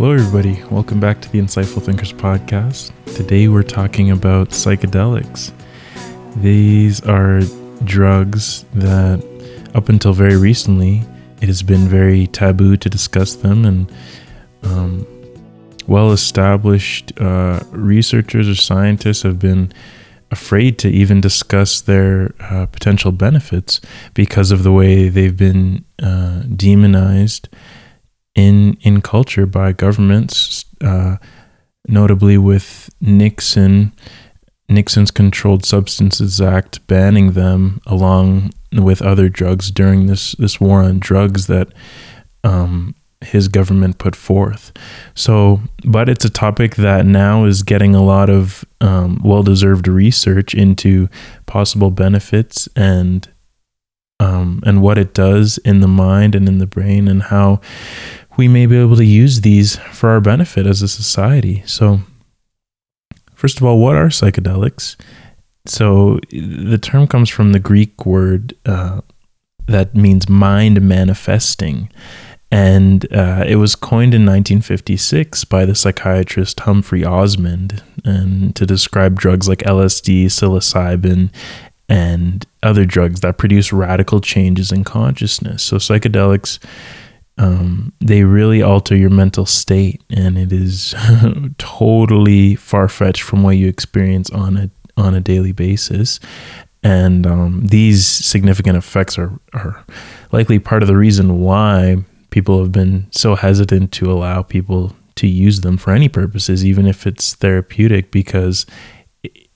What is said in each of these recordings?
Hello, everybody. Welcome back to the Insightful Thinkers podcast. Today, we're talking about psychedelics. These are drugs that, up until very recently, it has been very taboo to discuss them, and um, well established uh, researchers or scientists have been afraid to even discuss their uh, potential benefits because of the way they've been uh, demonized in in culture by governments, uh, notably with Nixon. Nixon's Controlled Substances Act banning them along with other drugs during this this war on drugs that um, his government put forth. So, but it's a topic that now is getting a lot of um, well deserved research into possible benefits and um, and what it does in the mind and in the brain and how we may be able to use these for our benefit as a society. So, first of all, what are psychedelics? So, the term comes from the Greek word uh, that means mind manifesting. And uh, it was coined in 1956 by the psychiatrist Humphrey Osmond and to describe drugs like LSD, psilocybin, and other drugs that produce radical changes in consciousness. So psychedelics um, they really alter your mental state, and it is totally far fetched from what you experience on a on a daily basis. And um, these significant effects are are likely part of the reason why people have been so hesitant to allow people to use them for any purposes, even if it's therapeutic, because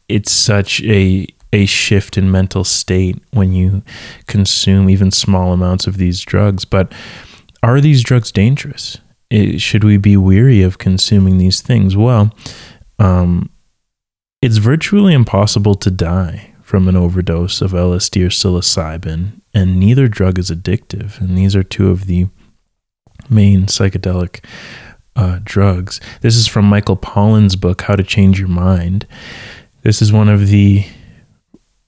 it's such a a shift in mental state when you consume even small amounts of these drugs. But are these drugs dangerous? It, should we be weary of consuming these things? Well, um, it's virtually impossible to die from an overdose of LSD or psilocybin, and neither drug is addictive. And these are two of the main psychedelic uh, drugs. This is from Michael Pollan's book, How to Change Your Mind. This is one of the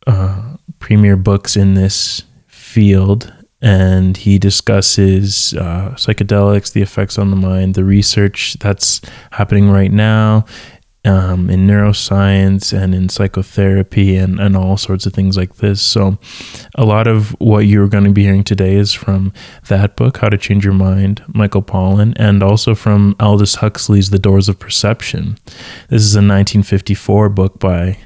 uh, premier books in this field and he discusses uh, psychedelics, the effects on the mind, the research that's happening right now um, in neuroscience and in psychotherapy and, and all sorts of things like this. So, a lot of what you're going to be hearing today is from that book, How to Change Your Mind, Michael Pollan, and also from Aldous Huxley's The Doors of Perception. This is a 1954 book by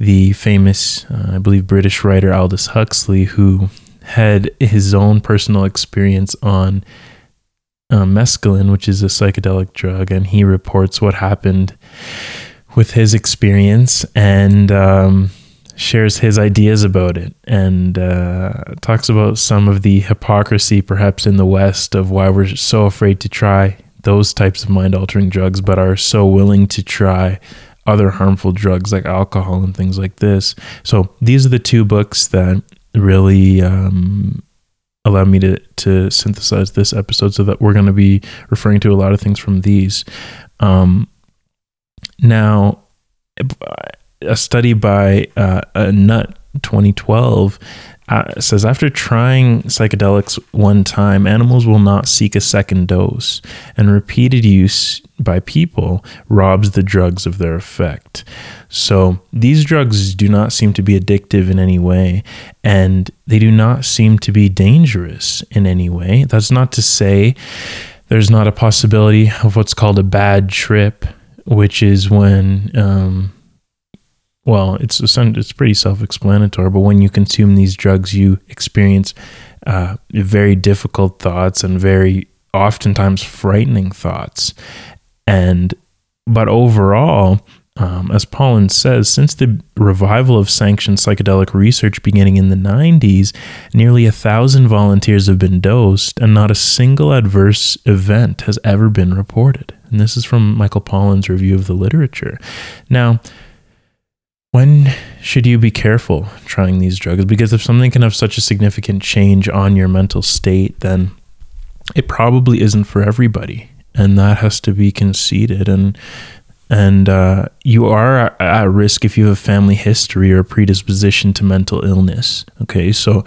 the famous, uh, I believe, British writer Aldous Huxley, who had his own personal experience on uh, mescaline, which is a psychedelic drug, and he reports what happened with his experience and um, shares his ideas about it and uh, talks about some of the hypocrisy, perhaps in the West, of why we're so afraid to try those types of mind altering drugs, but are so willing to try other harmful drugs like alcohol and things like this. So, these are the two books that really um, allowed me to to synthesize this episode so that we're going to be referring to a lot of things from these. Um, now, a study by uh, a Nutt 2012 uh, says after trying psychedelics one time, animals will not seek a second dose, and repeated use by people robs the drugs of their effect. So these drugs do not seem to be addictive in any way, and they do not seem to be dangerous in any way. That's not to say there's not a possibility of what's called a bad trip, which is when um, well, it's it's pretty self-explanatory. But when you consume these drugs, you experience uh, very difficult thoughts and very oftentimes frightening thoughts. And but overall, um, as Pollan says, since the revival of sanctioned psychedelic research beginning in the 90s, nearly a thousand volunteers have been dosed, and not a single adverse event has ever been reported. And this is from Michael Pollan's review of the literature. Now, when should you be careful trying these drugs? Because if something can have such a significant change on your mental state, then it probably isn't for everybody, and that has to be conceded. And and uh, you are at risk if you have family history or predisposition to mental illness. Okay, so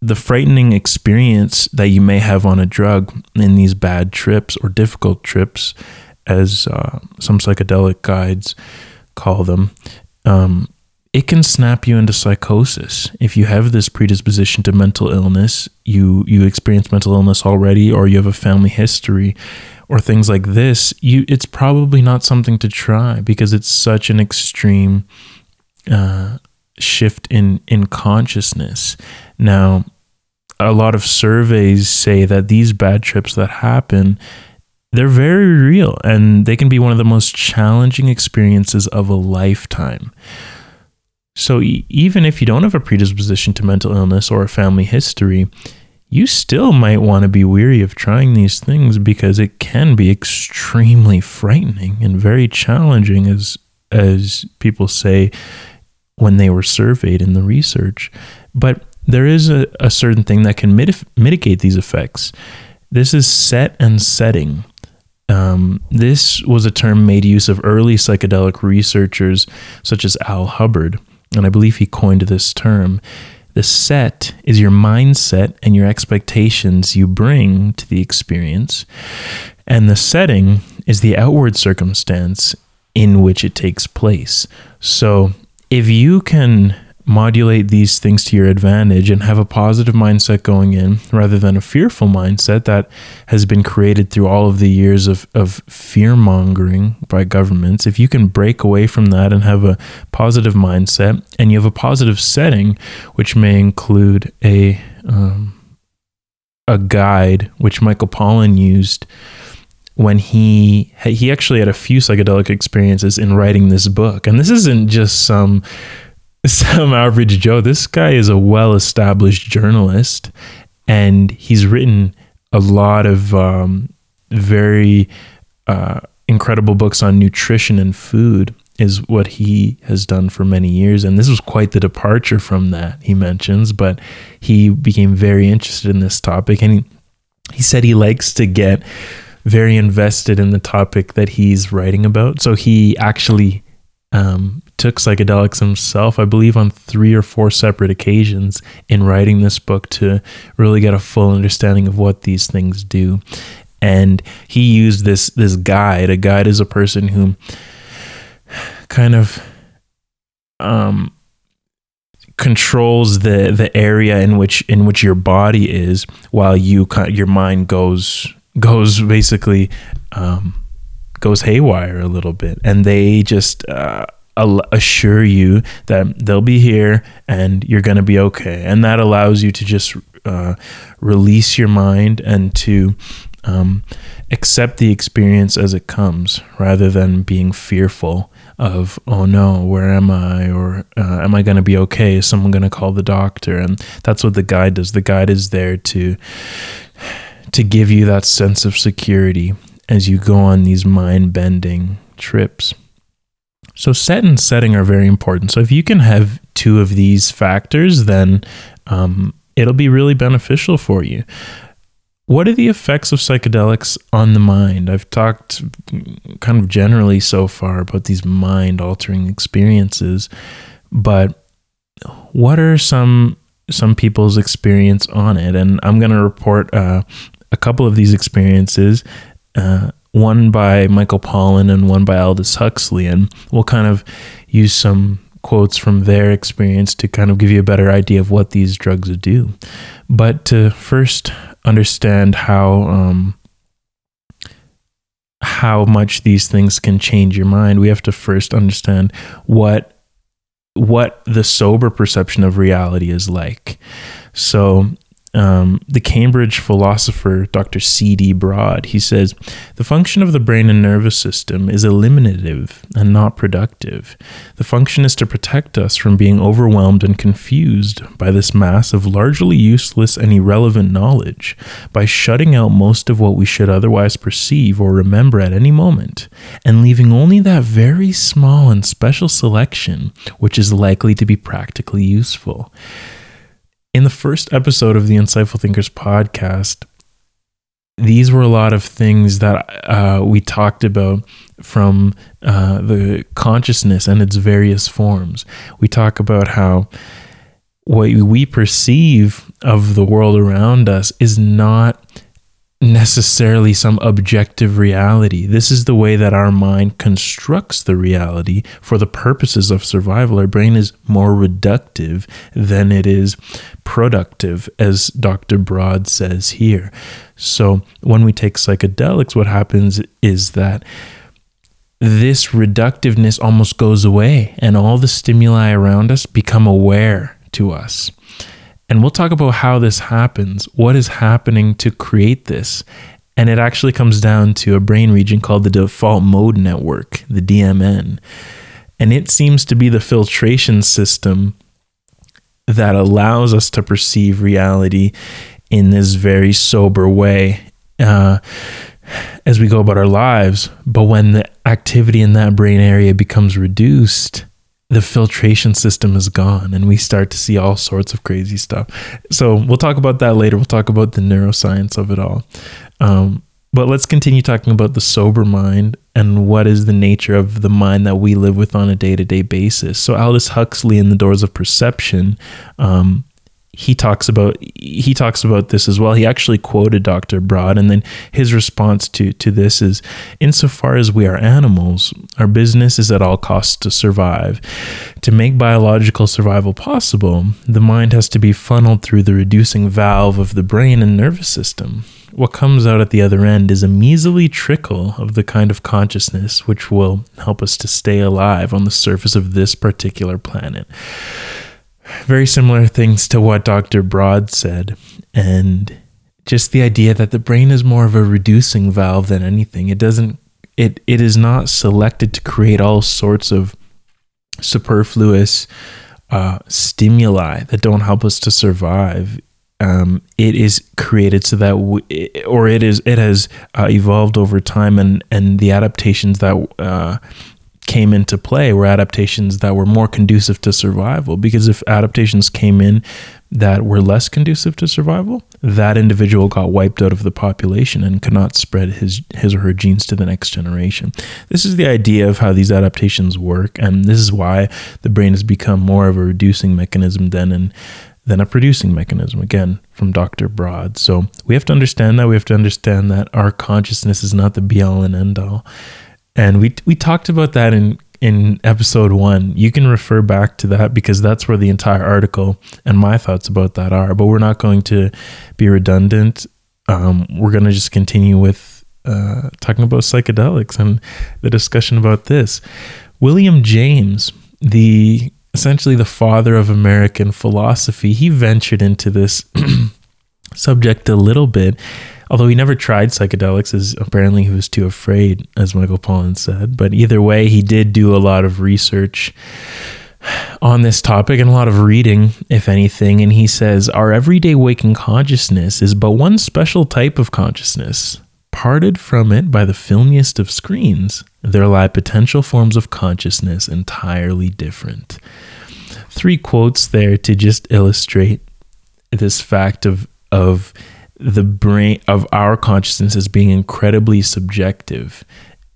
the frightening experience that you may have on a drug in these bad trips or difficult trips, as uh, some psychedelic guides call them, um, it can snap you into psychosis. If you have this predisposition to mental illness, you you experience mental illness already, or you have a family history, or things like this, you it's probably not something to try because it's such an extreme uh, shift in in consciousness. Now, a lot of surveys say that these bad trips that happen they're very real and they can be one of the most challenging experiences of a lifetime. So, e- even if you don't have a predisposition to mental illness or a family history, you still might want to be weary of trying these things because it can be extremely frightening and very challenging, as as people say when they were surveyed in the research. But there is a, a certain thing that can mit- mitigate these effects. This is set and setting. Um, this was a term made use of early psychedelic researchers such as Al Hubbard, and I believe he coined this term. The set is your mindset and your expectations you bring to the experience, and the setting is the outward circumstance in which it takes place. So if you can modulate these things to your advantage and have a positive mindset going in rather than a fearful mindset that has been created through all of the years of, of fear mongering by governments. If you can break away from that and have a positive mindset and you have a positive setting, which may include a, um, a guide, which Michael Pollan used when he he actually had a few psychedelic experiences in writing this book and this isn't just some some average Joe. This guy is a well established journalist and he's written a lot of um, very uh, incredible books on nutrition and food is what he has done for many years. And this was quite the departure from that he mentions but he became very interested in this topic. And he, he said he likes to get very invested in the topic that he's writing about. So he actually um, took psychedelics himself, I believe, on three or four separate occasions in writing this book to really get a full understanding of what these things do. And he used this this guide. A guide is a person who kind of um, controls the the area in which in which your body is, while you your mind goes goes basically. Um, goes haywire a little bit and they just uh, assure you that they'll be here and you're going to be okay. And that allows you to just uh, release your mind and to um, accept the experience as it comes rather than being fearful of oh no where am i? Or uh, am i going to be okay? Is someone going to call the doctor? And that's what the guide does. The guide is there to to give you that sense of security as you go on these mind bending trips. So, set and setting are very important. So, if you can have two of these factors, then um, it'll be really beneficial for you. What are the effects of psychedelics on the mind? I've talked kind of generally so far about these mind altering experiences, but what are some some people's experience on it? And I'm going to report uh, a couple of these experiences uh, one by Michael Pollan and one by Aldous Huxley. And we'll kind of use some quotes from their experience to kind of give you a better idea of what these drugs do. But to first understand how um, how much these things can change your mind, we have to first understand what what the sober perception of reality is like. So um, the Cambridge philosopher Dr. C.D. Broad, he says, the function of the brain and nervous system is eliminative and not productive. The function is to protect us from being overwhelmed and confused by this mass of largely useless and irrelevant knowledge, by shutting out most of what we should otherwise perceive or remember at any moment, and leaving only that very small and special selection which is likely to be practically useful in the first episode of the Insightful Thinkers podcast, these were a lot of things that uh, we talked about from uh, the consciousness and its various forms. We talk about how what we perceive of the world around us is not necessarily some objective reality. This is the way that our mind constructs the reality for the purposes of survival. Our brain is more reductive than it is productive, as Dr. Broad says here. So when we take psychedelics, what happens is that this reductiveness almost goes away and all the stimuli around us become aware to us. And we'll talk about how this happens, what is happening to create this. And it actually comes down to a brain region called the default mode network, the DMN. And it seems to be the filtration system that allows us to perceive reality in this very sober way uh, as we go about our lives. But when the activity in that brain area becomes reduced, the filtration system is gone and we start to see all sorts of crazy stuff. So we'll talk about that later. We'll talk about the neuroscience of it all. Um, but let's continue talking about the sober mind and what is the nature of the mind that we live with on a day to day basis. So Aldous Huxley in The Doors of Perception um, he talks about he talks about this as well. He actually quoted Dr. Broad, and then his response to to this is: insofar as we are animals, our business is at all costs to survive. To make biological survival possible, the mind has to be funneled through the reducing valve of the brain and nervous system. What comes out at the other end is a measly trickle of the kind of consciousness which will help us to stay alive on the surface of this particular planet very similar things to what Dr. Broad said. And just the idea that the brain is more of a reducing valve than anything. It doesn't it it is not selected to create all sorts of superfluous uh, stimuli that don't help us to survive. Um, it is created so that we, or it is it has uh, evolved over time and and the adaptations that uh, came into play were adaptations that were more conducive to survival. Because if adaptations came in that were less conducive to survival, that individual got wiped out of the population and could not spread his his or her genes to the next generation. This is the idea of how these adaptations work, and this is why the brain has become more of a reducing mechanism than an than a producing mechanism again from Dr. Broad. So we have to understand that we have to understand that our consciousness is not the be all and end all and we we talked about that in in episode one. You can refer back to that because that's where the entire article and my thoughts about that are. But we're not going to be redundant. Um, we're going to just continue with uh, talking about psychedelics and the discussion about this. William James, the essentially the father of American philosophy, he ventured into this subject a little bit although he never tried psychedelics, as apparently he was too afraid, as Michael Pollan said. But either way, he did do a lot of research on this topic and a lot of reading, if anything. And he says, Our everyday waking consciousness is but one special type of consciousness. Parted from it by the filmiest of screens, there lie potential forms of consciousness entirely different. Three quotes there to just illustrate this fact of, of the brain of our consciousness as being incredibly subjective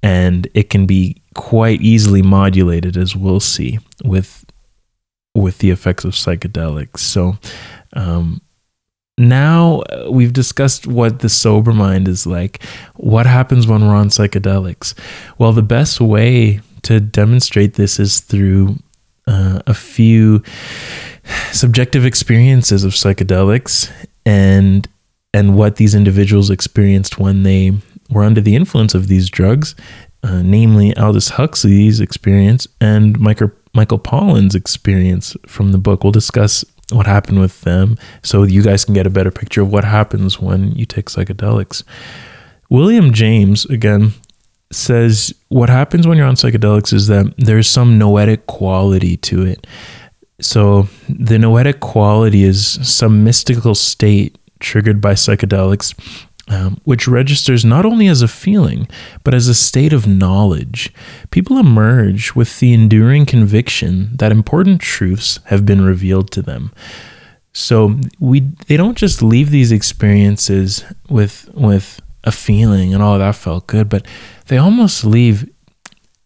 and it can be quite easily modulated as we'll see with with the effects of psychedelics. So um, now uh, we've discussed what the sober mind is like. What happens when we're on psychedelics? Well the best way to demonstrate this is through uh, a few subjective experiences of psychedelics and and what these individuals experienced when they were under the influence of these drugs, uh, namely Aldous Huxley's experience and Michael, Michael Pollan's experience from the book. We'll discuss what happened with them so you guys can get a better picture of what happens when you take psychedelics. William James, again, says what happens when you're on psychedelics is that there's some noetic quality to it. So, the noetic quality is some mystical state triggered by psychedelics, um, which registers not only as a feeling, but as a state of knowledge. People emerge with the enduring conviction that important truths have been revealed to them. So we they don't just leave these experiences with with a feeling and oh that felt good, but they almost leave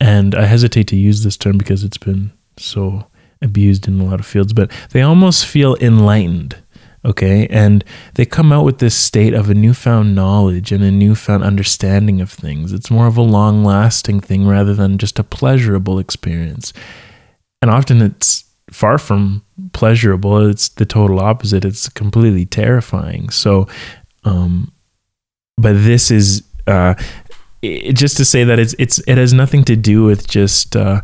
and I hesitate to use this term because it's been so abused in a lot of fields, but they almost feel enlightened. Okay. And they come out with this state of a newfound knowledge and a newfound understanding of things. It's more of a long lasting thing rather than just a pleasurable experience. And often it's far from pleasurable. It's the total opposite. It's completely terrifying. So, um, but this is, uh, it, just to say that it's it's it has nothing to do with just uh,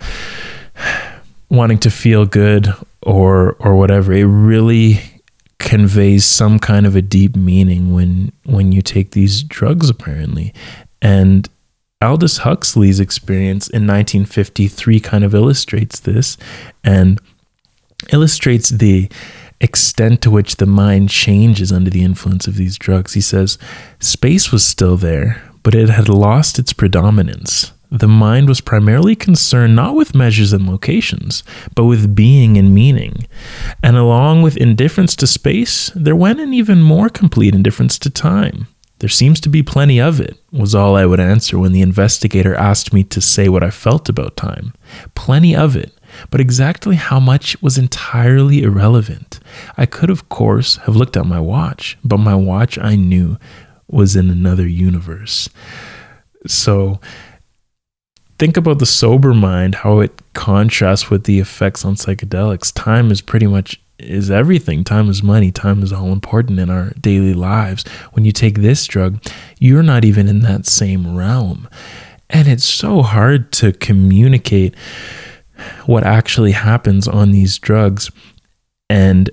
wanting to feel good or or whatever. It really conveys some kind of a deep meaning when when you take these drugs apparently and Aldous Huxley's experience in 1953 kind of illustrates this and illustrates the extent to which the mind changes under the influence of these drugs. He says, Space was still there, but it had lost its predominance. The mind was primarily concerned not with measures and locations, but with being and meaning. And along with indifference to space, there went an even more complete indifference to time. There seems to be plenty of it, was all I would answer when the investigator asked me to say what I felt about time. Plenty of it, but exactly how much was entirely irrelevant. I could, of course, have looked at my watch, but my watch I knew was in another universe. So think about the sober mind, how it contrasts with the effects on psychedelics. Time is pretty much is everything. Time is money. Time is all important in our daily lives. When you take this drug, you're not even in that same realm. And it's so hard to communicate what actually happens on these drugs and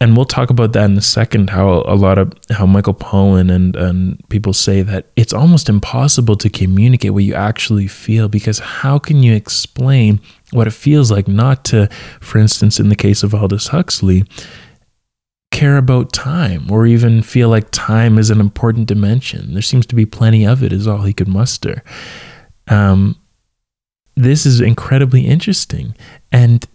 and we'll talk about that in a second how a lot of how Michael Pollan and and people say that it's almost impossible to communicate what you actually feel because how can you explain what it feels like not to for instance in the case of Aldous Huxley care about time or even feel like time is an important dimension? There seems to be plenty of it is all he could muster. Um, this is incredibly interesting. And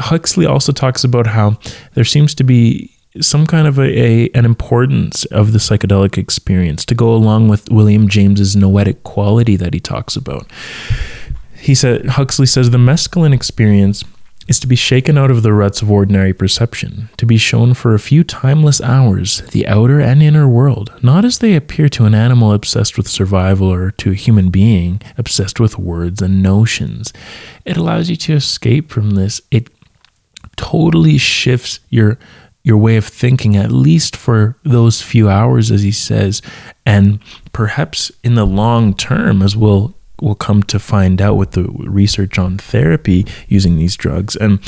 Huxley also talks about how there seems to be some kind of a, a, an importance of the psychedelic experience to go along with William James's noetic quality that he talks about. He said Huxley says the mescaline experience is to be shaken out of the ruts of ordinary perception, to be shown for a few timeless hours the outer and inner world, not as they appear to an animal obsessed with survival or to a human being obsessed with words and notions. It allows you to escape from this. It totally shifts your your way of thinking at least for those few hours as he says and perhaps in the long term as we'll we'll come to find out with the research on therapy using these drugs and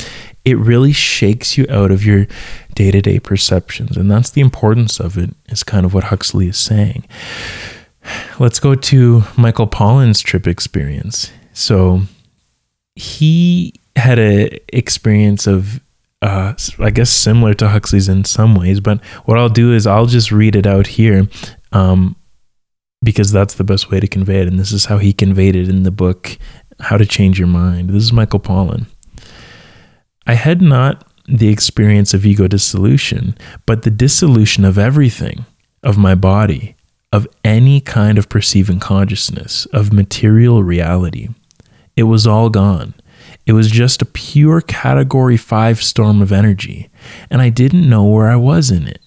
it really shakes you out of your day-to-day perceptions and that's the importance of it is kind of what Huxley is saying. Let's go to Michael Pollan's trip experience. So he had a experience of uh, I guess similar to Huxley's in some ways, but what I'll do is I'll just read it out here um, because that's the best way to convey it. And this is how he conveyed it in the book, How to Change Your Mind. This is Michael Pollan. I had not the experience of ego dissolution, but the dissolution of everything, of my body, of any kind of perceiving consciousness, of material reality. It was all gone. It was just a pure category 5 storm of energy, and I didn't know where I was in it.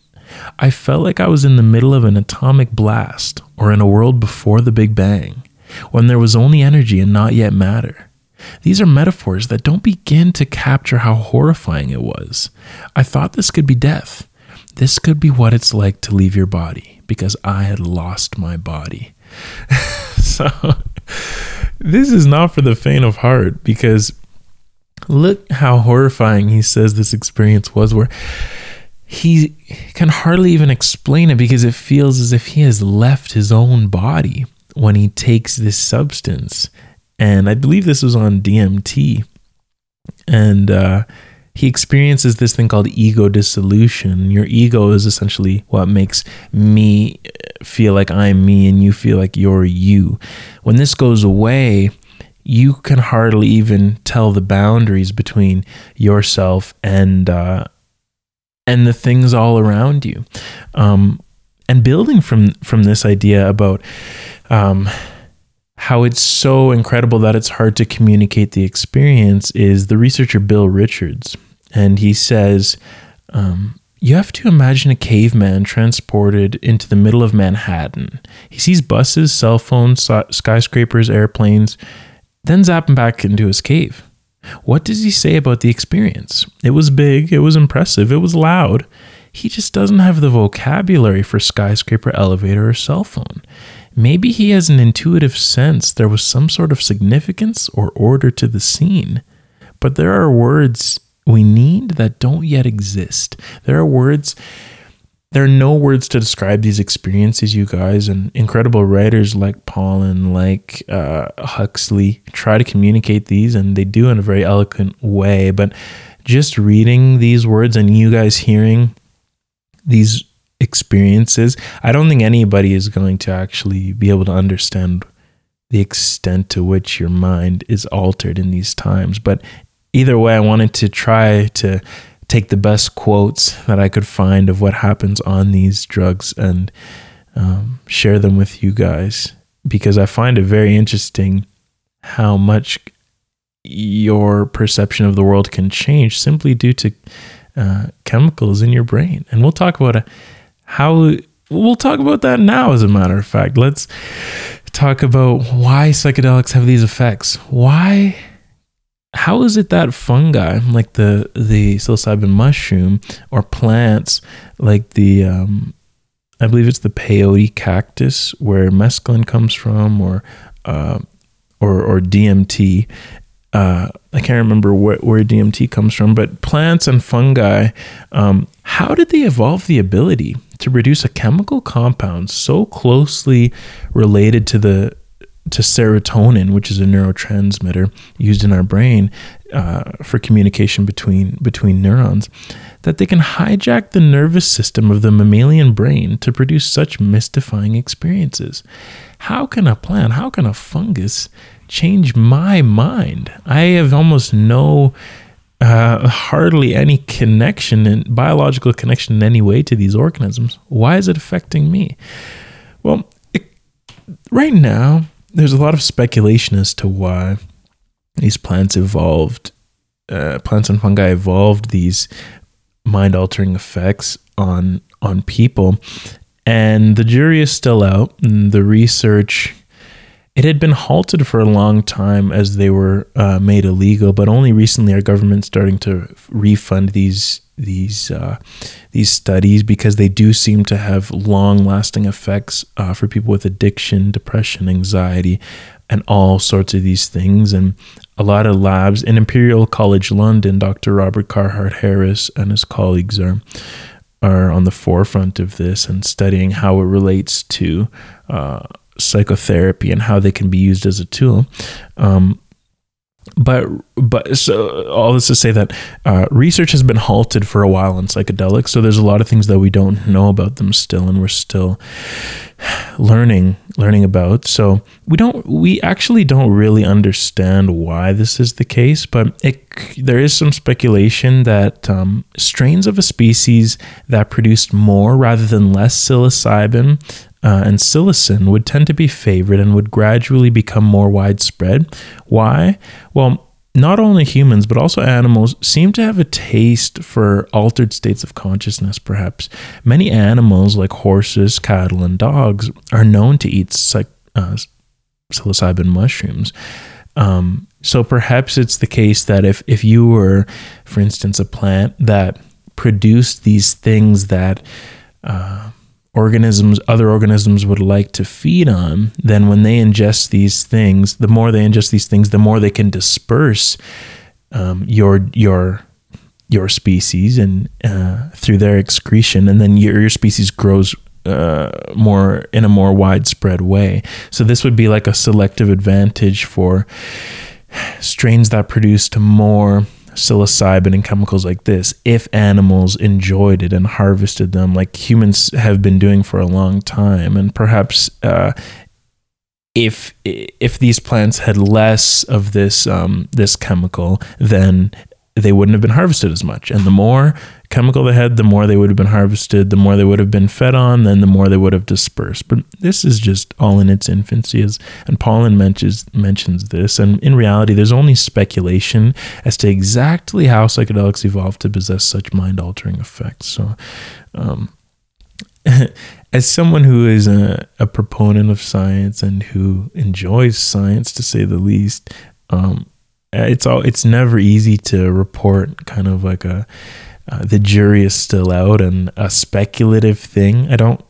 I felt like I was in the middle of an atomic blast or in a world before the Big Bang, when there was only energy and not yet matter. These are metaphors that don't begin to capture how horrifying it was. I thought this could be death. This could be what it's like to leave your body because I had lost my body. so, this is not for the faint of heart because Look how horrifying he says this experience was, where he can hardly even explain it because it feels as if he has left his own body when he takes this substance. And I believe this was on DMT. And uh, he experiences this thing called ego dissolution. Your ego is essentially what makes me feel like I'm me and you feel like you're you. When this goes away, you can hardly even tell the boundaries between yourself and uh, and the things all around you. Um, and building from from this idea about um, how it's so incredible that it's hard to communicate the experience is the researcher Bill Richards. And he says, um, you have to imagine a caveman transported into the middle of Manhattan. He sees buses, cell phones, skyscrapers, airplanes, then zap him back into his cave. What does he say about the experience? It was big, it was impressive, it was loud. He just doesn't have the vocabulary for skyscraper, elevator, or cell phone. Maybe he has an intuitive sense there was some sort of significance or order to the scene. But there are words we need that don't yet exist. There are words, there are no words to describe these experiences, you guys. And incredible writers like Pollan like uh, Huxley try to communicate these, and they do in a very eloquent way. But just reading these words and you guys hearing these experiences, I don't think anybody is going to actually be able to understand the extent to which your mind is altered in these times. But either way, I wanted to try to take the best quotes that I could find of what happens on these drugs and um, share them with you guys because I find it very interesting how much your perception of the world can change simply due to uh, chemicals in your brain. And we'll talk about a, how we'll talk about that now as a matter of fact let's talk about why psychedelics have these effects why how is it that fungi like the the psilocybin mushroom or plants like the um, I believe it's the peyote cactus where mescaline comes from or uh, or or DMT uh, I can't remember where, where, DMT comes from, but plants and fungi, um, how did they evolve the ability to produce a chemical compound so closely related to the to serotonin, which is a neurotransmitter used in our brain uh, for communication between between neurons, that they can hijack the nervous system of the mammalian brain to produce such mystifying experiences. How can a plant, how can a fungus change my mind. I have almost no, uh, hardly any connection and biological connection in any way to these organisms. Why is it affecting me? Well, it, right now, there's a lot of speculation as to why these plants evolved, uh, plants and fungi evolved these mind altering effects on on people. And the jury is still out. The research it had been halted for a long time as they were uh, made illegal, but only recently our government starting to refund these these uh, these studies because they do seem to have long lasting effects uh, for people with addiction, depression, anxiety, and all sorts of these things. And a lot of labs in Imperial College London, Dr. Robert Carhart Harris and his colleagues are are on the forefront of this and studying how it relates to uh, psychotherapy and how they can be used as a tool. Um, but but so all this to say that uh, research has been halted for a while on psychedelics so there's a lot of things that we don't know about them still and we're still learning learning about so we don't we actually don't really understand why this is the case but it there is some speculation that um, strains of a species that produced more rather than less psilocybin uh, and psilocin would tend to be favored and would gradually become more widespread. Why? Well, not only humans, but also animals seem to have a taste for altered states of consciousness, perhaps. Many animals, like horses, cattle, and dogs, are known to eat psych- uh, psilocybin mushrooms. Um, so perhaps it's the case that if, if you were, for instance, a plant that produced these things that uh, organisms other organisms would like to feed on then when they ingest these things the more they ingest these things the more they can disperse um, your your your species and uh, through their excretion and then your, your species grows uh, more in a more widespread way. So this would be like a selective advantage for strains that produced more psilocybin and chemicals like this if animals enjoyed it and harvested them like humans have been doing for a long time and perhaps uh, if if these plants had less of this um, this chemical then they wouldn't have been harvested as much. And the more chemical they had, the more they would have been harvested, the more they would have been fed on, then the more they would have dispersed. But this is just all in its infancy, as and Pollan mentions mentions this. And in reality, there's only speculation as to exactly how psychedelics evolved to possess such mind altering effects. So. Um, as someone who is a, a, proponent of science and who enjoys science to say the least, um, it's all it's never easy to report kind of like a uh, the jury is still out and a speculative thing. I don't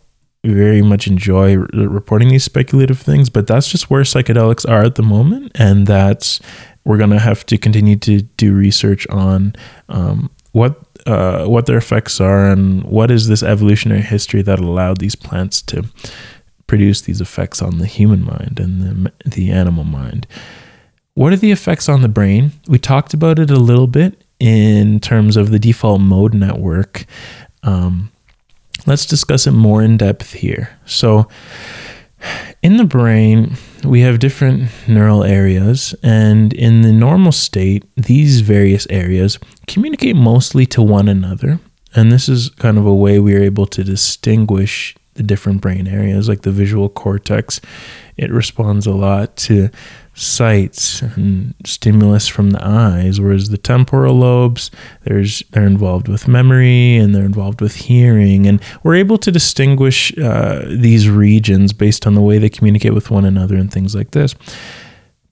very much enjoy re- reporting these speculative things, but that's just where psychedelics are at the moment, and that's we're gonna have to continue to do research on um, what uh, what their effects are and what is this evolutionary history that allowed these plants to produce these effects on the human mind and the, the animal mind. What are the effects on the brain? We talked about it a little bit in terms of the default mode network. Um, let's discuss it more in depth here. So, in the brain, we have different neural areas, and in the normal state, these various areas communicate mostly to one another. And this is kind of a way we are able to distinguish the different brain areas, like the visual cortex. It responds a lot to sights and stimulus from the eyes, whereas the temporal lobes, there's they're involved with memory and they're involved with hearing, and we're able to distinguish uh, these regions based on the way they communicate with one another and things like this.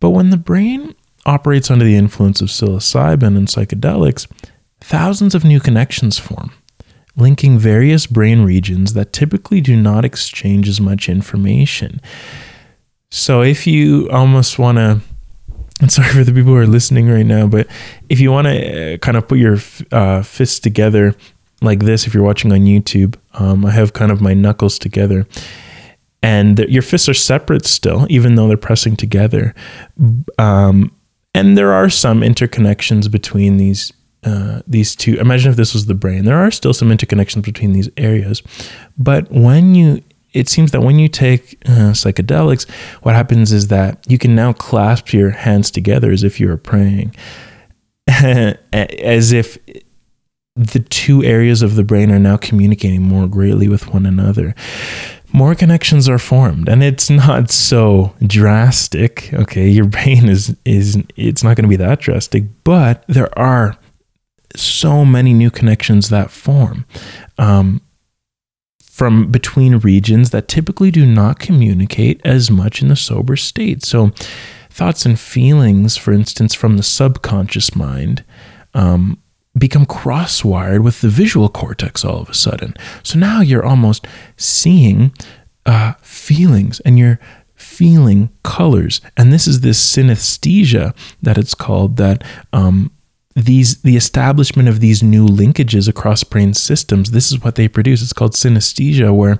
But when the brain operates under the influence of psilocybin and psychedelics, thousands of new connections form linking various brain regions that typically do not exchange as much information. So if you almost want to, I'm sorry for the people who are listening right now, but if you want to uh, kind of put your uh, fists together like this, if you're watching on YouTube, um, I have kind of my knuckles together. And the, your fists are separate still, even though they're pressing together. Um, and there are some interconnections between these uh, these two. Imagine if this was the brain. There are still some interconnections between these areas, but when you it seems that when you take uh, psychedelics, what happens is that you can now clasp your hands together as if you were praying, as if the two areas of the brain are now communicating more greatly with one another. More connections are formed, and it's not so drastic. Okay, your brain is is it's not going to be that drastic, but there are so many new connections that form. Um, from between regions that typically do not communicate as much in the sober state. So, thoughts and feelings, for instance, from the subconscious mind, um, become crosswired with the visual cortex all of a sudden. So now you're almost seeing uh, feelings and you're feeling colors. And this is this synesthesia that it's called that um, these the establishment of these new linkages across brain systems this is what they produce. It's called synesthesia where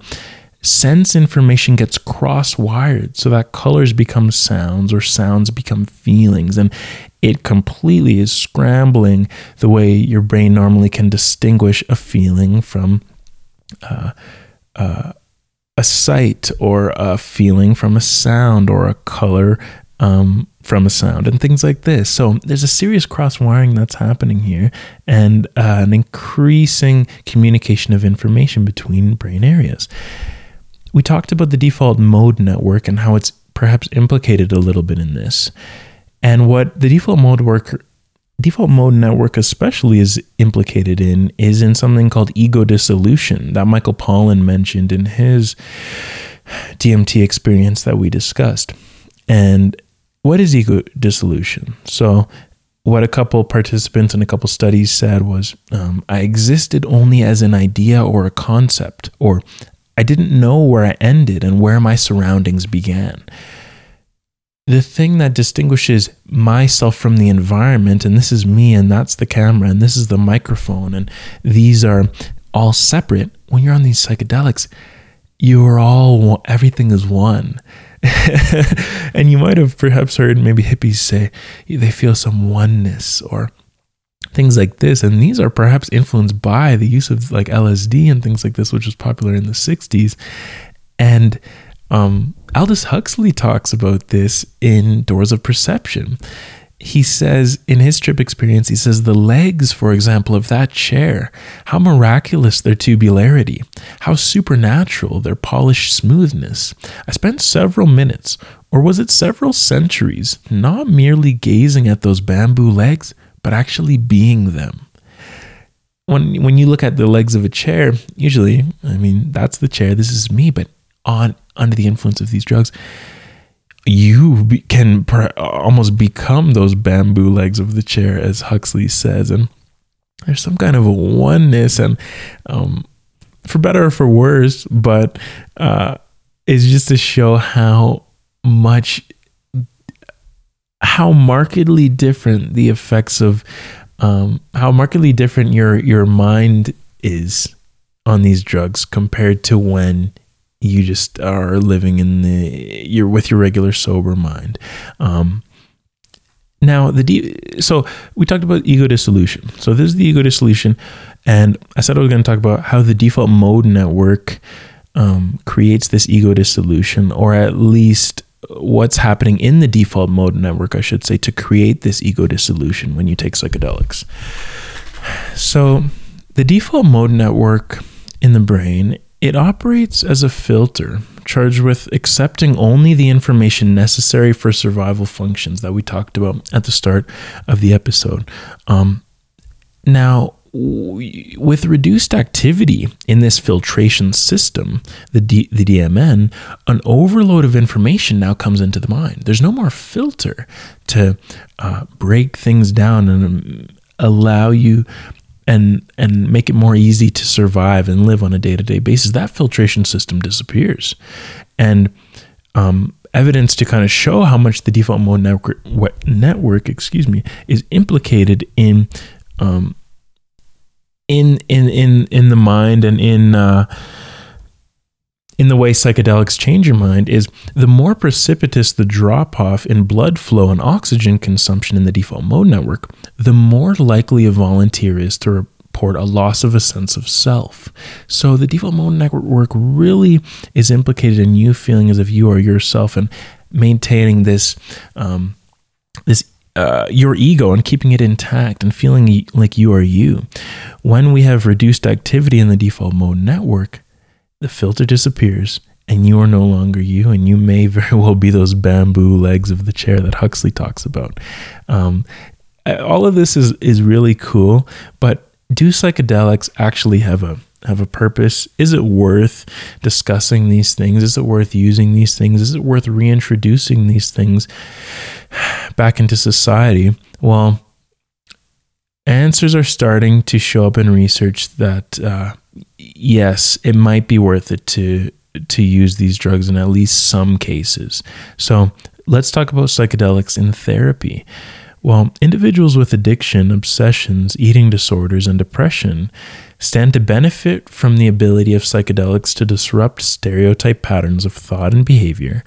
sense information gets cross wired so that colors become sounds or sounds become feelings. And it completely is scrambling the way your brain normally can distinguish a feeling from uh, uh, a sight or a feeling from a sound or a color um, from a sound and things like this. So there's a serious cross wiring that's happening here and uh, an increasing communication of information between brain areas. We talked about the default mode network and how it's perhaps implicated a little bit in this. And what the default mode work default mode network especially is implicated in is in something called ego dissolution that Michael Pollan mentioned in his DMT experience that we discussed. And what is ego dissolution? So, what a couple participants in a couple studies said was um, I existed only as an idea or a concept, or I didn't know where I ended and where my surroundings began. The thing that distinguishes myself from the environment, and this is me, and that's the camera, and this is the microphone, and these are all separate. When you're on these psychedelics, you are all, everything is one. and you might have perhaps heard maybe hippies say they feel some oneness or things like this. And these are perhaps influenced by the use of like LSD and things like this, which was popular in the 60s. And um, Aldous Huxley talks about this in Doors of Perception. He says in his trip experience, he says the legs, for example, of that chair, how miraculous their tubularity, how supernatural their polished smoothness. I spent several minutes, or was it several centuries, not merely gazing at those bamboo legs, but actually being them. When when you look at the legs of a chair, usually, I mean, that's the chair, this is me, but on under the influence of these drugs, you be, can almost become those bamboo legs of the chair, as Huxley says. And there's some kind of a oneness, and um, for better or for worse, but uh, it's just to show how much, how markedly different the effects of, um, how markedly different your your mind is on these drugs compared to when you just are living in the you're with your regular sober mind. Um, now the de- so we talked about ego dissolution. So this is the ego dissolution and i said i was going to talk about how the default mode network um, creates this ego dissolution or at least what's happening in the default mode network i should say to create this ego dissolution when you take psychedelics. So the default mode network in the brain it operates as a filter charged with accepting only the information necessary for survival functions that we talked about at the start of the episode. Um, now, with reduced activity in this filtration system, the, D- the DMN, an overload of information now comes into the mind. There's no more filter to uh, break things down and um, allow you and and make it more easy to survive and live on a day-to-day basis that filtration system disappears. And um, evidence to kind of show how much the default mode network network excuse me is implicated in um, in in in in the mind and in uh, in the way psychedelics change your mind is the more precipitous the drop off in blood flow and oxygen consumption in the default mode network, the more likely a volunteer is to report a loss of a sense of self. So the default mode network really is implicated in you feeling as if you are yourself and maintaining this um, this uh, your ego and keeping it intact and feeling like you are you. When we have reduced activity in the default mode network, the filter disappears and you are no longer you, and you may very well be those bamboo legs of the chair that Huxley talks about. Um, all of this is is really cool, but do psychedelics actually have a have a purpose? Is it worth discussing these things? Is it worth using these things? Is it worth reintroducing these things back into society? Well, answers are starting to show up in research that uh, yes, it might be worth it to to use these drugs in at least some cases. So let's talk about psychedelics in therapy. Well, individuals with addiction, obsessions, eating disorders, and depression stand to benefit from the ability of psychedelics to disrupt stereotype patterns of thought and behavior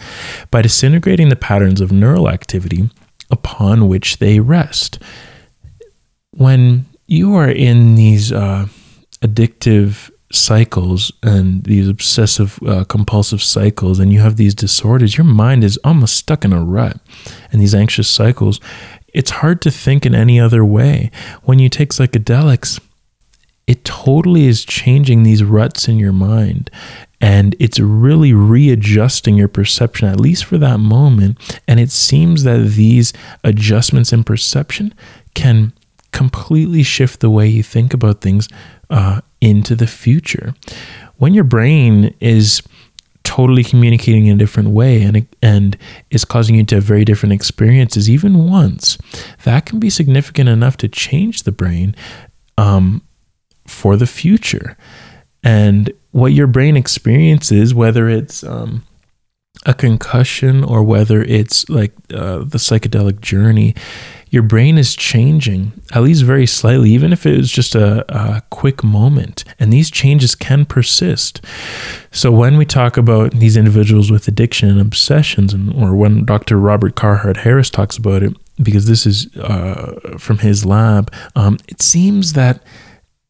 by disintegrating the patterns of neural activity upon which they rest. When you are in these uh, addictive cycles and these obsessive uh, compulsive cycles and you have these disorders your mind is almost stuck in a rut and these anxious cycles. It's hard to think in any other way. When you take psychedelics it totally is changing these ruts in your mind and it's really readjusting your perception at least for that moment. And it seems that these adjustments in perception can completely shift the way you think about things uh, into the future. When your brain is totally communicating in a different way and and is causing you to have very different experiences even once that can be significant enough to change the brain um, for the future and what your brain experiences whether it's um, a concussion or whether it's like uh, the psychedelic journey your brain is changing, at least very slightly, even if it was just a, a quick moment. And these changes can persist. So when we talk about these individuals with addiction and obsessions, and, or when Dr. Robert Carhart Harris talks about it, because this is uh, from his lab, um, it seems that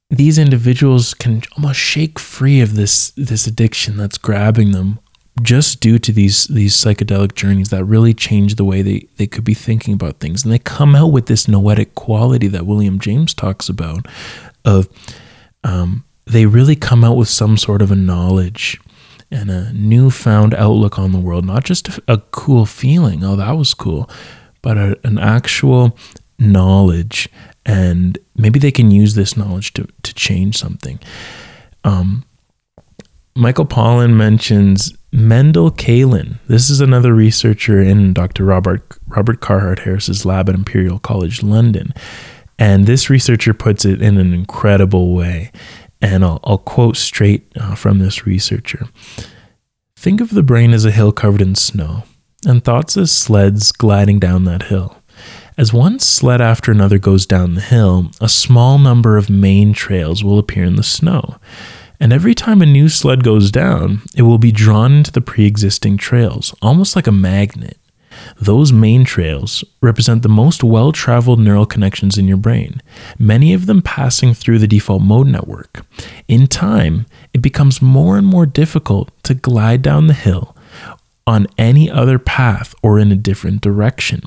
these individuals can almost shake free of this this addiction that's grabbing them just due to these these psychedelic journeys that really change the way they, they could be thinking about things. And they come out with this noetic quality that William James talks about of um, they really come out with some sort of a knowledge and a newfound outlook on the world, not just a, cool feeling, oh, that was cool, but a, an actual knowledge. And maybe they can use this knowledge to, to change something. Um, Michael Pollan mentions Mendel Kaelen. This is another researcher in Dr. Robert Robert Carhart Harris's lab at Imperial College London. And this researcher puts it in an incredible way. And I'll, I'll quote straight uh, from this researcher Think of the brain as a hill covered in snow, and thoughts as sleds gliding down that hill. As one sled after another goes down the hill, a small number of main trails will appear in the snow. And every time a new sled goes down, it will be drawn into the pre existing trails, almost like a magnet. Those main trails represent the most well traveled neural connections in your brain, many of them passing through the default mode network. In time, it becomes more and more difficult to glide down the hill on any other path or in a different direction.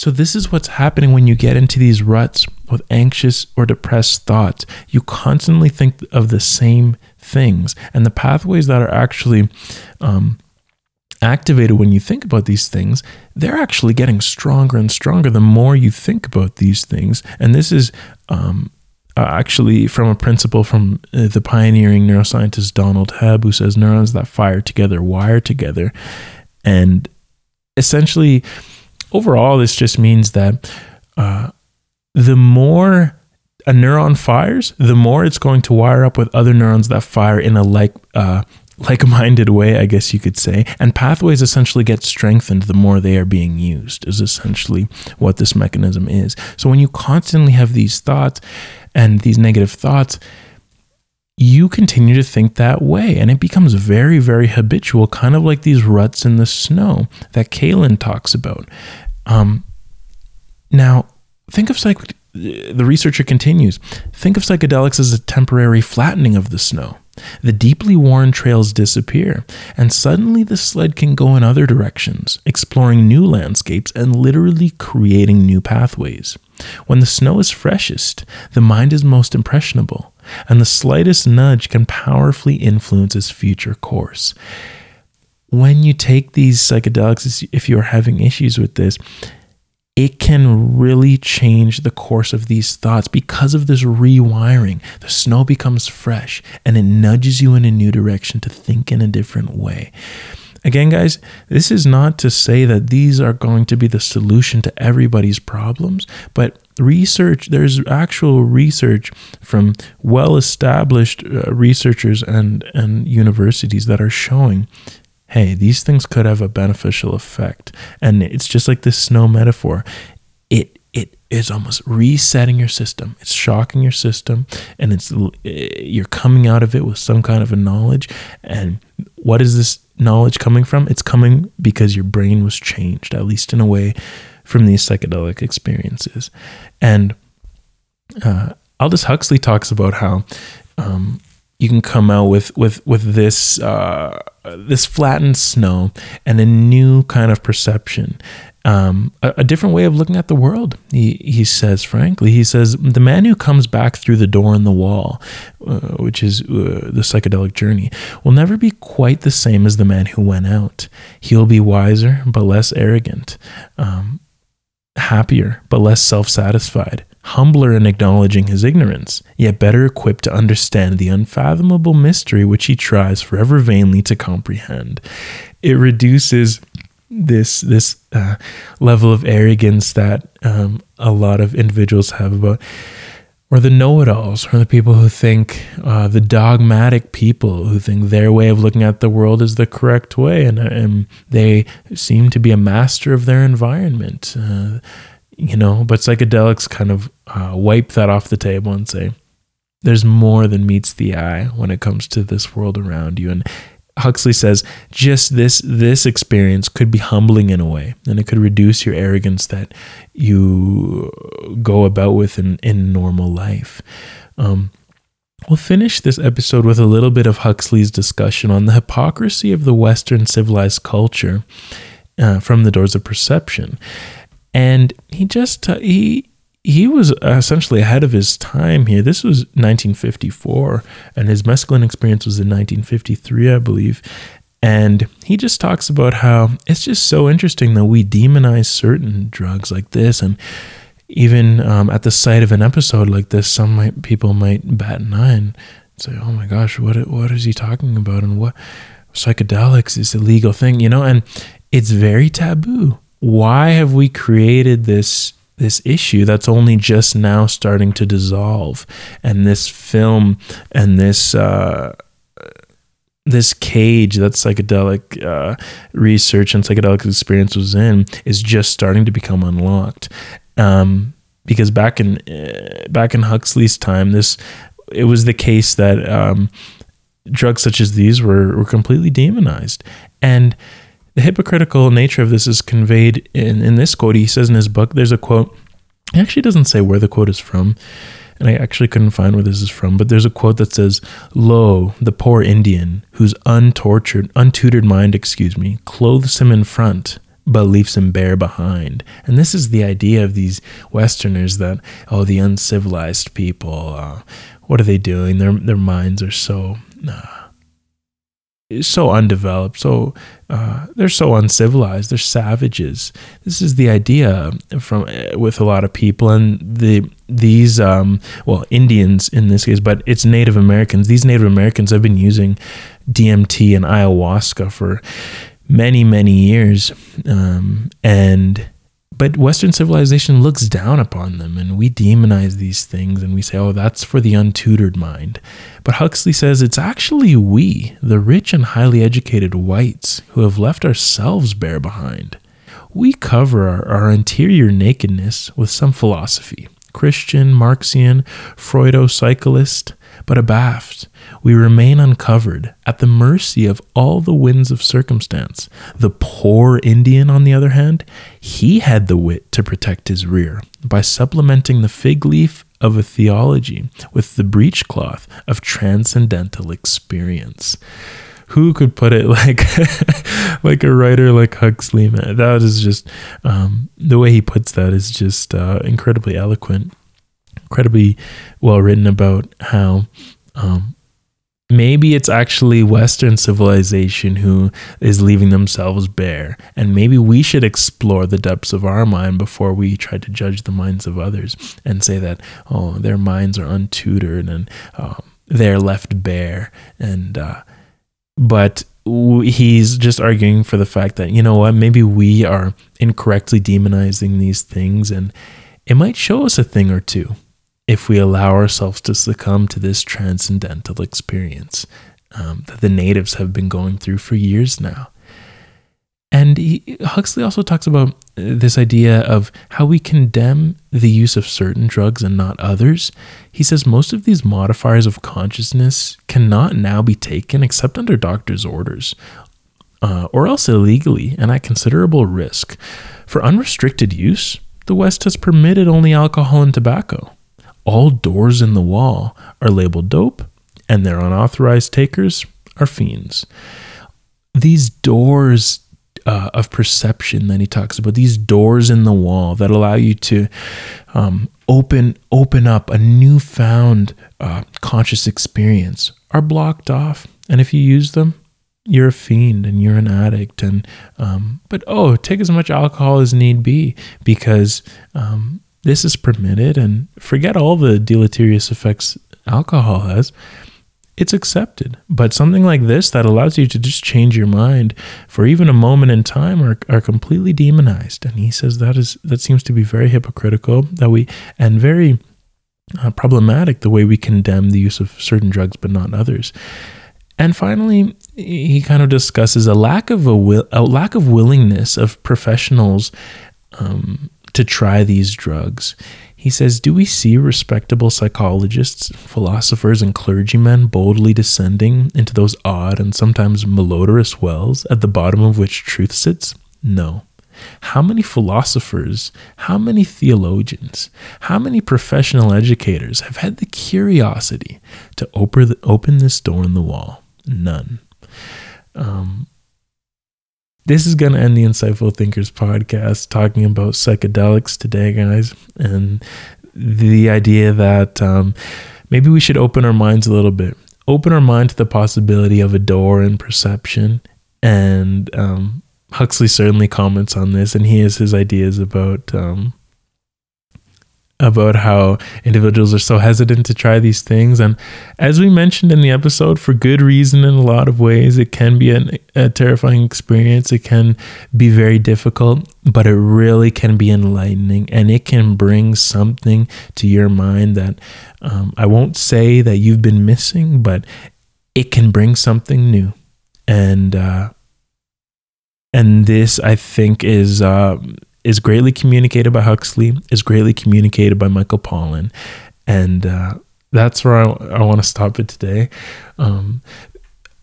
So, this is what's happening when you get into these ruts with anxious or depressed thoughts. You constantly think of the same things, and the pathways that are actually um, activated when you think about these things, they're actually getting stronger and stronger the more you think about these things. And this is um, uh, actually from a principle from uh, the pioneering neuroscientist Donald Hebb, who says neurons that fire together wire together. And essentially, overall, this just means that uh, the more a neuron fires, the more it's going to wire up with other neurons that fire in a like uh, like minded way, I guess you could say. And pathways essentially get strengthened the more they are being used, is essentially what this mechanism is. So when you constantly have these thoughts and these negative thoughts, you continue to think that way and it becomes very, very habitual, kind of like these ruts in the snow that Kaelen talks about. Um, now, think of psych. The researcher continues. Think of psychedelics as a temporary flattening of the snow. The deeply worn trails disappear, and suddenly the sled can go in other directions, exploring new landscapes and literally creating new pathways. When the snow is freshest, the mind is most impressionable, and the slightest nudge can powerfully influence its future course. When you take these psychedelics, if you're having issues with this, it can really change the course of these thoughts because of this rewiring. The snow becomes fresh and it nudges you in a new direction to think in a different way. Again, guys, this is not to say that these are going to be the solution to everybody's problems, but research, there's actual research from well established uh, researchers and, and universities that are showing hey, these things could have a beneficial effect. And it's just like this snow metaphor. It it is almost resetting your system. It's shocking your system, and it's you're coming out of it with some kind of a knowledge. And what is this knowledge coming from? It's coming because your brain was changed, at least in a way, from these psychedelic experiences. And uh, Aldous Huxley talks about how um, you can come out with with with this uh, this flattened snow and a new kind of perception. Um, a, a, different way of looking at the world he, he says frankly. He says the man who comes back through the door in the wall uh, which is uh, the psychedelic journey will never be quite the same as the man who went out. He'll be wiser but less arrogant. Um, happier but less self-satisfied humbler in acknowledging his ignorance, yet better equipped to understand the unfathomable mystery which he tries forever vainly to comprehend. It reduces this this uh, level of arrogance that um, a lot of individuals have about or the know-it-alls or the people who think uh, the dogmatic people who think their way of looking at the world is the correct way and, and they seem to be a master of their environment uh, you know, but psychedelics kind of uh, wipe that off the table and say, there's more than meets the eye when it comes to this world around you. And Huxley says just this this experience could be humbling in a way, and it could reduce your arrogance that you go about with in, in normal life. Um, We'll finish this episode with a little bit of Huxley's discussion on the hypocrisy of the Western civilized culture uh, from the doors of perception. And he just, uh, he, he was essentially ahead of his time here. This was 1954, and his mescaline experience was in 1953, I believe. And he just talks about how it's just so interesting that we demonize certain drugs like this. And even um, at the sight of an episode like this, some might, people might bat an eye and say, oh my gosh, what, what is he talking about? And what psychedelics is a legal thing, you know? And it's very taboo. Why have we created this this issue that's only just now starting to dissolve and this film and this uh, this cage that psychedelic uh, research and psychedelic experience was in is just starting to become unlocked. Um, because back in uh, back in Huxley's time, this it was the case that um, drugs such as these were were completely demonized, and the hypocritical nature of this is conveyed in in this quote. He says in his book, there's a quote. He actually doesn't say where the quote is from and I actually couldn't find where this is from, but there's a quote that says, Lo, the poor Indian, whose untortured, untutored mind, excuse me, clothes him in front, but leaves him bare behind. And this is the idea of these Westerners that, oh, the uncivilized people, uh, what are they doing? Their, their minds are so. Uh, so undeveloped, so uh, they're so uncivilized. They're savages. This is the idea from with a lot of people, and the these um, well Indians in this case, but it's Native Americans. These Native Americans have been using DMT and ayahuasca for many many years, um, and but Western civilization looks down upon them and we demonize these things and we say, oh, that's for the untutored mind. But Huxley says it's actually we, the rich and highly educated whites, who have left ourselves bare behind. We cover our, our interior nakedness with some philosophy Christian, Marxian, Freudo-physicalist, but abaft, we remain uncovered at the mercy of all the winds of circumstance. The poor Indian, on the other hand, he had the wit to protect his rear by supplementing the fig leaf of a theology with the breechcloth of transcendental experience. Who could put it like like a writer like Huxley? Man, that is just um, the way he puts that is just uh, incredibly eloquent incredibly well written about how um, maybe it's actually Western civilization who is leaving themselves bare. And maybe we should explore the depths of our mind before we try to judge the minds of others and say that, oh, their minds are untutored and um, they're left bare. And, uh, but he's just arguing for the fact that, you know what, maybe we are incorrectly demonizing these things and it might show us a thing or two if we allow ourselves to succumb to this transcendental experience um, that the natives have been going through for years now. And he, Huxley also talks about this idea of how we condemn the use of certain drugs and not others. He says most of these modifiers of consciousness cannot now be taken except under doctor's orders, uh, or else illegally and at considerable risk. For unrestricted use, the West has permitted only alcohol and tobacco all doors in the wall are labeled dope, and their unauthorized takers are fiends. These doors uh, of perception that he talks about, these doors in the wall that allow you to um, open open up a newfound uh, conscious experience, are blocked off. And if you use them, you're a fiend and you're an addict. And um, but oh, take as much alcohol as need be because um, this is permitted and forget all the deleterious effects alcohol has it's accepted. But something like this that allows you to just change your mind for even a moment in time are, are completely demonized. And he says that is that seems to be very hypocritical that we and very uh, problematic the way we condemn the use of certain drugs but not others. And finally he kind of discusses a lack of a, will, a lack of willingness of professionals um, to try these drugs. He says, Do we see respectable psychologists, philosophers, and clergymen boldly descending into those odd and sometimes malodorous wells at the bottom of which truth sits? No. How many philosophers, how many theologians, how many professional educators have had the curiosity to open, open this door in the wall? None. Um, this is going to end the Insightful Thinkers podcast talking about psychedelics today, guys. And the idea that um, maybe we should open our minds a little bit, open our mind to the possibility of a door in perception. And um, Huxley certainly comments on this, and he has his ideas about um, about how individuals are so hesitant to try these things. And as we mentioned in the episode, for good reason, in a lot of ways, it can be an, a terrifying experience. It can be very difficult, but it really can be enlightening and it can bring something to your mind that um, I won't say that you've been missing, but it can bring something new. And, uh, and this, I think, is uh, is greatly communicated by Huxley, is greatly communicated by Michael Pollan. And uh, that's where I, I want to stop it today. Um,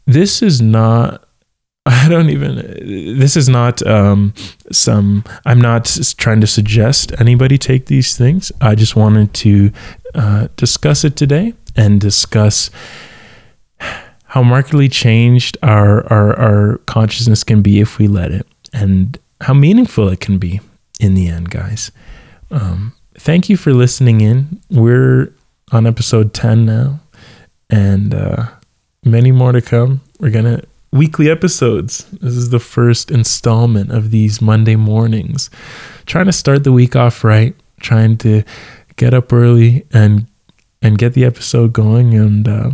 this is not. I don't even. This is not um, some. I'm not trying to suggest anybody take these things. I just wanted to uh, discuss it today and discuss how markedly changed our, our our consciousness can be if we let it, and how meaningful it can be in the end, guys. Um, thank you for listening in. We're on episode 10 now, and uh, many more to come. We're going to weekly episodes. This is the first installment of these Monday mornings. Trying to start the week off right, trying to get up early and and get the episode going and uh,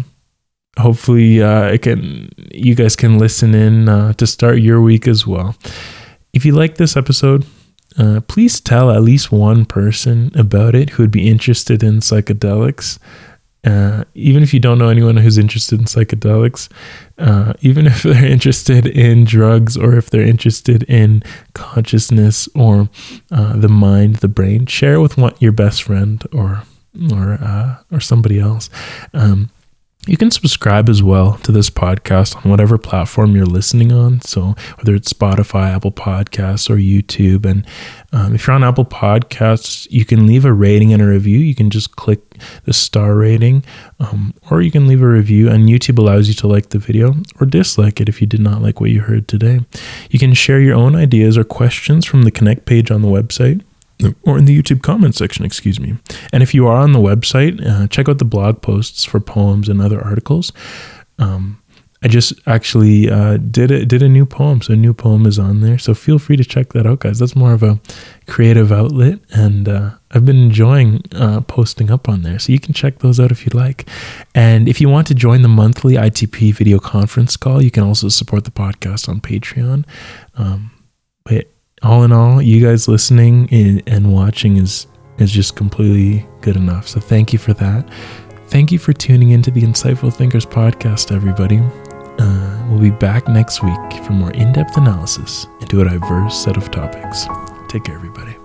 hopefully uh, it can you guys can listen in uh, to start your week as well. If you like this episode, uh, please tell at least one person about it who would be interested in psychedelics. Uh, even if you don't know anyone who's interested in psychedelics, uh, even if they're interested in drugs or if they're interested in consciousness or uh, the mind, the brain, share with one, your best friend or or uh, or somebody else. Um, you can subscribe as well to this podcast on whatever platform you're listening on. So, whether it's Spotify, Apple Podcasts, or YouTube. And um, if you're on Apple Podcasts, you can leave a rating and a review. You can just click the star rating, um, or you can leave a review. And YouTube allows you to like the video or dislike it if you did not like what you heard today. You can share your own ideas or questions from the Connect page on the website or in the YouTube comment section, excuse me. And if you are on the website, uh, check out the blog posts for poems and other articles. Um, I just actually uh, did a, did a new poem, so a new poem is on there. So feel free to check that out, guys. That's more of a creative outlet, and uh, I've been enjoying uh, posting up on there. So you can check those out if you'd like. And if you want to join the monthly ITP video conference call, you can also support the podcast on Patreon. Um, but all in all, you guys listening and watching is is just completely good enough. So thank you for that. Thank you for tuning into the Insightful Thinkers podcast, everybody. Uh, we'll be back next week for more in depth analysis into a diverse set of topics. Take care, everybody.